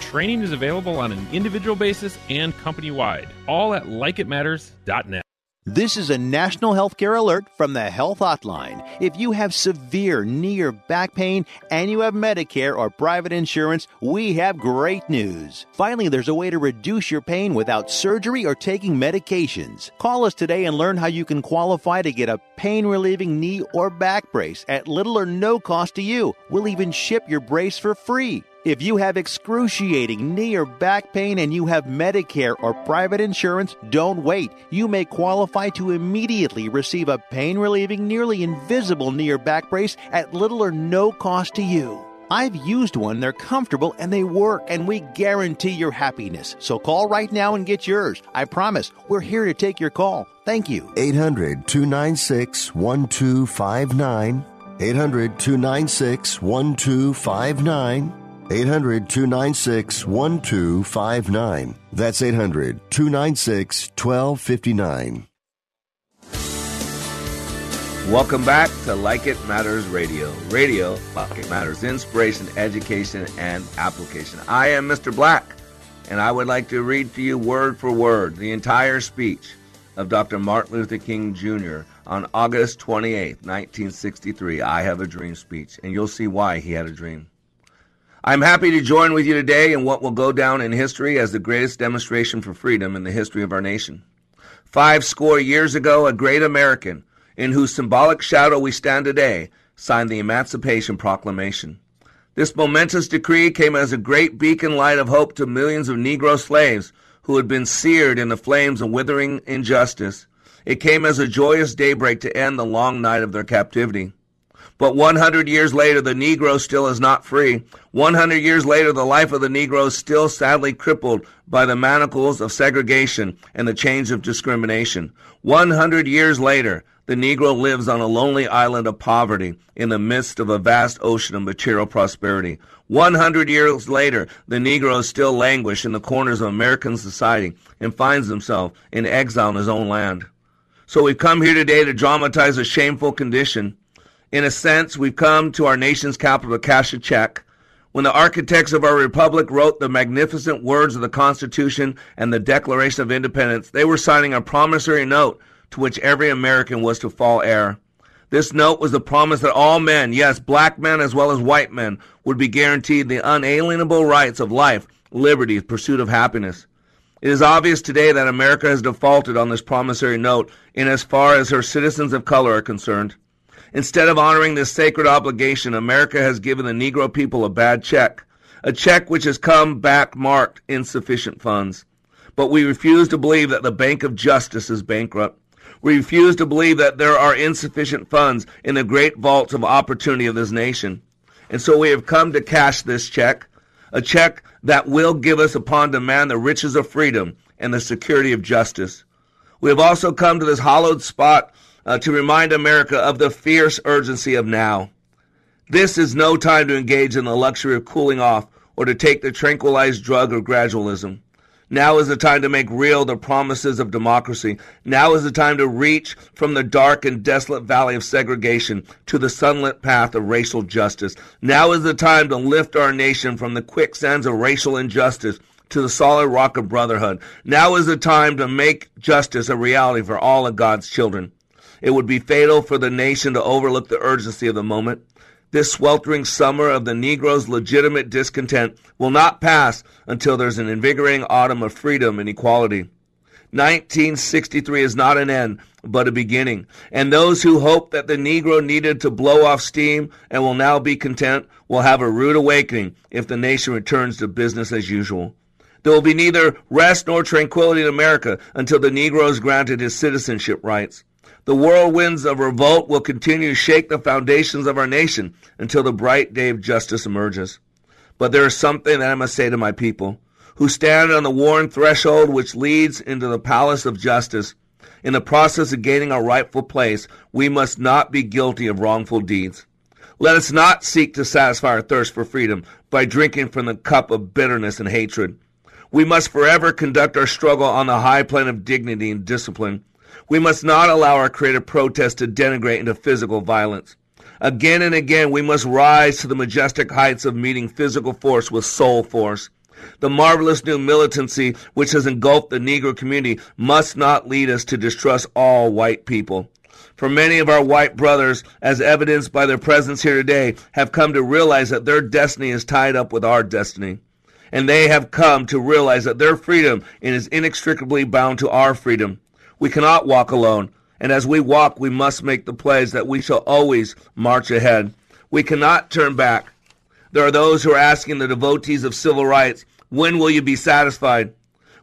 Training is available on an individual basis and company wide, all at likeitmatters.net. This is a national healthcare alert from the Health Hotline. If you have severe knee or back pain and you have Medicare or private insurance, we have great news. Finally, there's a way to reduce your pain without surgery or taking medications. Call us today and learn how you can qualify to get a pain relieving knee or back brace at little or no cost to you. We'll even ship your brace for free. If you have excruciating knee or back pain and you have Medicare or private insurance, don't wait. You may qualify to immediately receive a pain relieving, nearly invisible knee or back brace at little or no cost to you. I've used one, they're comfortable and they work, and we guarantee your happiness. So call right now and get yours. I promise, we're here to take your call. Thank you. 800 296 1259. 800 296 1259. 800 296 1259. That's 800 296 1259. Welcome back to Like It Matters Radio. Radio, like it matters, inspiration, education, and application. I am Mr. Black, and I would like to read to you word for word the entire speech of Dr. Martin Luther King Jr. on August 28, 1963. I Have a Dream speech, and you'll see why he had a dream. I'm happy to join with you today in what will go down in history as the greatest demonstration for freedom in the history of our nation. Five score years ago, a great American, in whose symbolic shadow we stand today, signed the Emancipation Proclamation. This momentous decree came as a great beacon light of hope to millions of Negro slaves who had been seared in the flames of withering injustice. It came as a joyous daybreak to end the long night of their captivity. But 100 years later, the Negro still is not free. 100 years later, the life of the Negro is still sadly crippled by the manacles of segregation and the chains of discrimination. 100 years later, the Negro lives on a lonely island of poverty in the midst of a vast ocean of material prosperity. 100 years later, the Negro still languish in the corners of American society and finds himself in exile in his own land. So we've come here today to dramatize a shameful condition. In a sense, we've come to our nation's capital to cash a check. When the architects of our republic wrote the magnificent words of the Constitution and the Declaration of Independence, they were signing a promissory note to which every American was to fall heir. This note was the promise that all men, yes, black men as well as white men, would be guaranteed the unalienable rights of life, liberty, pursuit of happiness. It is obvious today that America has defaulted on this promissory note in as far as her citizens of color are concerned. Instead of honoring this sacred obligation, America has given the Negro people a bad check, a check which has come back marked insufficient funds. But we refuse to believe that the Bank of Justice is bankrupt. We refuse to believe that there are insufficient funds in the great vaults of opportunity of this nation. And so we have come to cash this check, a check that will give us upon demand the riches of freedom and the security of justice. We have also come to this hallowed spot uh, to remind America of the fierce urgency of now. This is no time to engage in the luxury of cooling off or to take the tranquilized drug of gradualism. Now is the time to make real the promises of democracy. Now is the time to reach from the dark and desolate valley of segregation to the sunlit path of racial justice. Now is the time to lift our nation from the quicksands of racial injustice to the solid rock of brotherhood. Now is the time to make justice a reality for all of God's children. It would be fatal for the nation to overlook the urgency of the moment. This sweltering summer of the Negro's legitimate discontent will not pass until there's an invigorating autumn of freedom and equality. 1963 is not an end, but a beginning. And those who hope that the Negro needed to blow off steam and will now be content will have a rude awakening if the nation returns to business as usual. There will be neither rest nor tranquility in America until the Negro is granted his citizenship rights. The whirlwinds of revolt will continue to shake the foundations of our nation until the bright day of justice emerges. But there is something that I must say to my people who stand on the worn threshold which leads into the palace of justice. In the process of gaining our rightful place, we must not be guilty of wrongful deeds. Let us not seek to satisfy our thirst for freedom by drinking from the cup of bitterness and hatred. We must forever conduct our struggle on the high plane of dignity and discipline. We must not allow our creative protest to denigrate into physical violence. Again and again, we must rise to the majestic heights of meeting physical force with soul force. The marvelous new militancy which has engulfed the Negro community must not lead us to distrust all white people. For many of our white brothers, as evidenced by their presence here today, have come to realize that their destiny is tied up with our destiny. And they have come to realize that their freedom is inextricably bound to our freedom. We cannot walk alone, and as we walk, we must make the pledge that we shall always march ahead. We cannot turn back. There are those who are asking the devotees of civil rights, when will you be satisfied?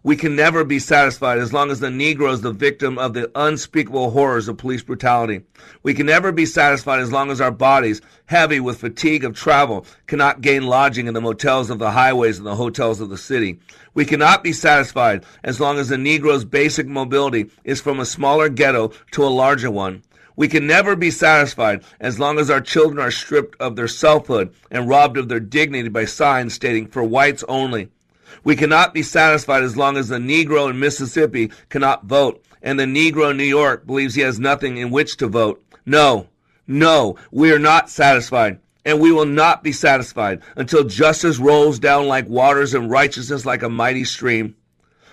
We can never be satisfied as long as the Negro is the victim of the unspeakable horrors of police brutality. We can never be satisfied as long as our bodies, heavy with fatigue of travel, cannot gain lodging in the motels of the highways and the hotels of the city. We cannot be satisfied as long as the Negro's basic mobility is from a smaller ghetto to a larger one. We can never be satisfied as long as our children are stripped of their selfhood and robbed of their dignity by signs stating for whites only. We cannot be satisfied as long as the Negro in Mississippi cannot vote and the Negro in New York believes he has nothing in which to vote. No, no, we are not satisfied, and we will not be satisfied until justice rolls down like waters and righteousness like a mighty stream.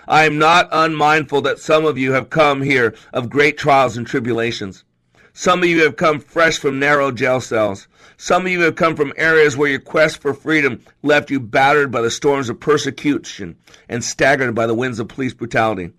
I am not unmindful that some of you have come here of great trials and tribulations. Some of you have come fresh from narrow jail cells. Some of you have come from areas where your quest for freedom left you battered by the storms of persecution and staggered by the winds of police brutality.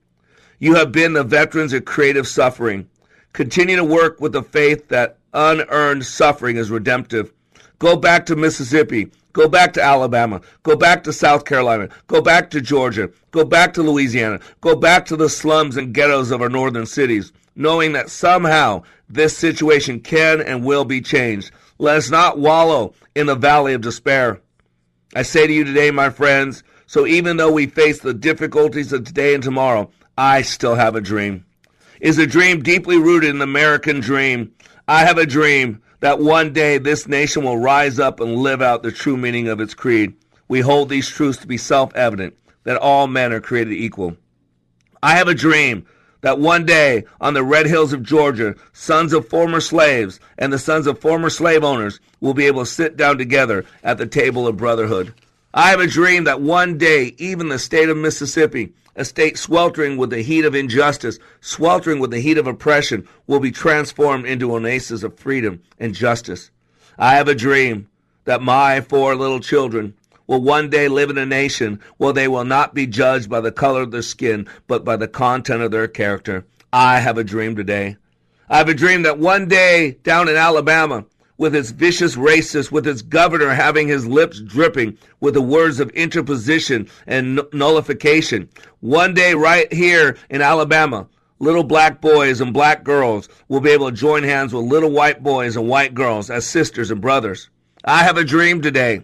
You have been the veterans of creative suffering. Continue to work with the faith that unearned suffering is redemptive. Go back to Mississippi. Go back to Alabama. Go back to South Carolina. Go back to Georgia. Go back to Louisiana. Go back to the slums and ghettos of our northern cities, knowing that somehow this situation can and will be changed. Let us not wallow in the valley of despair. I say to you today, my friends, so even though we face the difficulties of today and tomorrow, I still have a dream. Is a dream deeply rooted in the American dream. I have a dream that one day this nation will rise up and live out the true meaning of its creed. We hold these truths to be self evident that all men are created equal. I have a dream that one day on the red hills of Georgia, sons of former slaves and the sons of former slave owners will be able to sit down together at the table of brotherhood. I have a dream that one day, even the state of Mississippi, a state sweltering with the heat of injustice, sweltering with the heat of oppression, will be transformed into an oasis of freedom and justice. I have a dream that my four little children will one day live in a nation where they will not be judged by the color of their skin, but by the content of their character. I have a dream today. I have a dream that one day down in Alabama, with its vicious racist, with its governor having his lips dripping with the words of interposition and nullification. One day, right here in Alabama, little black boys and black girls will be able to join hands with little white boys and white girls as sisters and brothers. I have a dream today.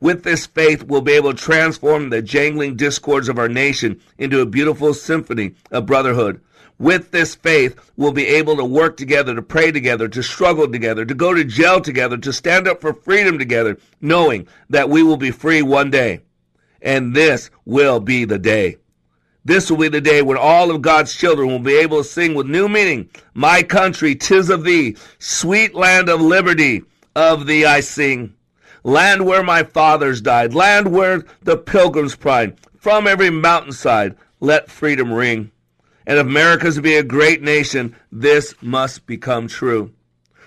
With this faith, we'll be able to transform the jangling discords of our nation into a beautiful symphony of brotherhood with this faith, we'll be able to work together, to pray together, to struggle together, to go to jail together, to stand up for freedom together, knowing that we will be free one day. And this will be the day. This will be the day when all of God's children will be able to sing with new meaning, My country, tis of thee, sweet land of liberty, of thee I sing. Land where my fathers died, land where the pilgrims pride, from every mountainside, let freedom ring and if America is to be a great nation, this must become true.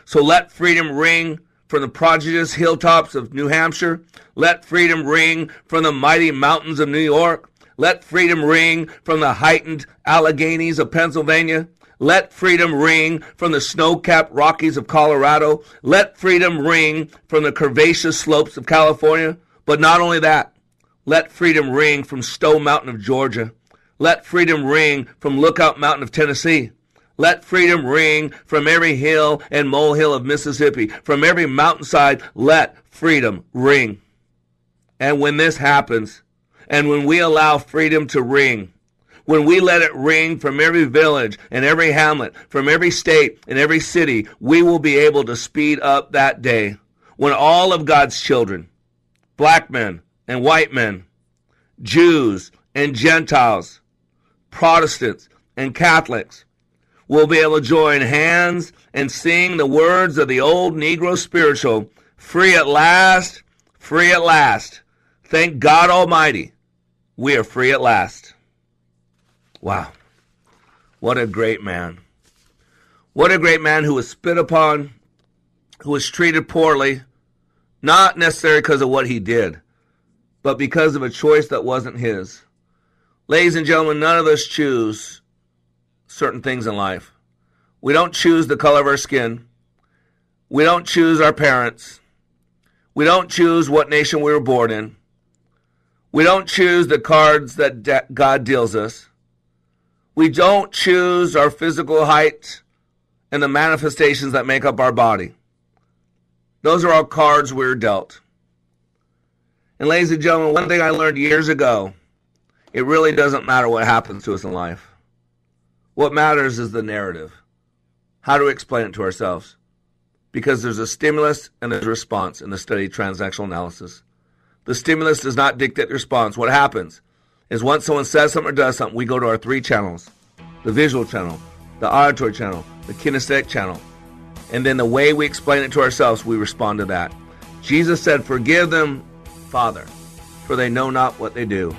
So let freedom ring from the prodigious hilltops of New Hampshire. Let freedom ring from the mighty mountains of New York. Let freedom ring from the heightened Alleghenies of Pennsylvania. Let freedom ring from the snow capped Rockies of Colorado. Let freedom ring from the curvaceous slopes of California. But not only that, let freedom ring from Stone Mountain of Georgia. Let freedom ring from Lookout Mountain of Tennessee. Let freedom ring from every hill and molehill of Mississippi. From every mountainside, let freedom ring. And when this happens, and when we allow freedom to ring, when we let it ring from every village and every hamlet, from every state and every city, we will be able to speed up that day when all of God's children, black men and white men, Jews and Gentiles, Protestants, and Catholics will be able to join hands and sing the words of the old Negro spiritual free at last, free at last. Thank God Almighty, we are free at last. Wow. What a great man. What a great man who was spit upon, who was treated poorly, not necessarily because of what he did, but because of a choice that wasn't his. Ladies and gentlemen, none of us choose certain things in life. We don't choose the color of our skin. We don't choose our parents. We don't choose what nation we were born in. We don't choose the cards that God deals us. We don't choose our physical height and the manifestations that make up our body. Those are all cards we're dealt. And, ladies and gentlemen, one thing I learned years ago it really doesn't matter what happens to us in life. What matters is the narrative. How do we explain it to ourselves? Because there's a stimulus and a response in the study of transactional analysis. The stimulus does not dictate the response. What happens is once someone says something or does something, we go to our three channels the visual channel, the auditory channel, the kinesthetic channel. And then the way we explain it to ourselves, we respond to that. Jesus said, Forgive them, Father, for they know not what they do.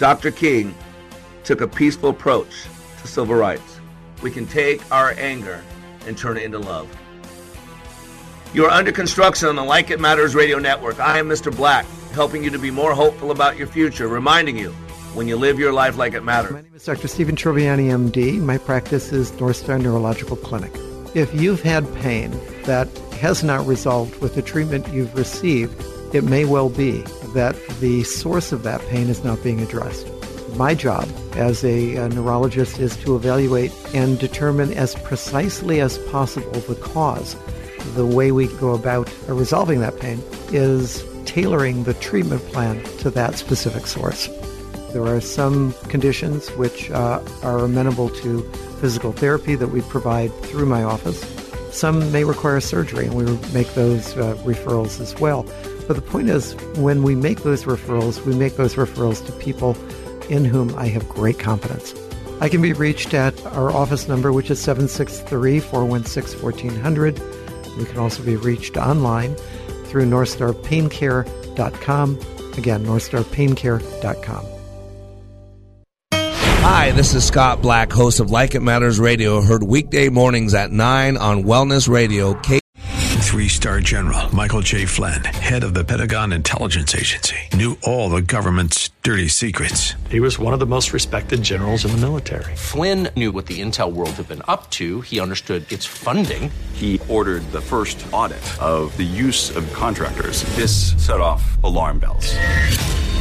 Dr. King took a peaceful approach to civil rights. We can take our anger and turn it into love. You are under construction on the Like It Matters radio network. I am Mr. Black, helping you to be more hopeful about your future, reminding you when you live your life like it matters. My name is Dr. Stephen Troviani, MD. My practice is North Star Neurological Clinic. If you've had pain that has not resolved with the treatment you've received, it may well be that the source of that pain is not being addressed. My job as a, a, neurologist is to evaluate and determine as precisely as possible the cause. The way we go about resolving that pain is tailoring the treatment plan to that specific source. There are some conditions which uh, are amenable to physical therapy that we provide through my office. Some may require surgery, and we make those uh, referrals as well. But the point is, when we make those referrals, we make those referrals to people in whom I have great confidence. I can be reached at our office number, which is 763 416 1400. We can also be reached online through NorthstarPainCare.com. Again, NorthstarPainCare.com. Hi, this is Scott Black, host of Like It Matters Radio, heard weekday mornings at 9 on Wellness Radio. K- Three star general Michael J. Flynn, head of the Pentagon Intelligence Agency, knew all the government's dirty secrets. He was one of the most respected generals in the military. Flynn knew what the intel world had been up to, he understood its funding. He ordered the first audit of the use of contractors. This set off alarm bells.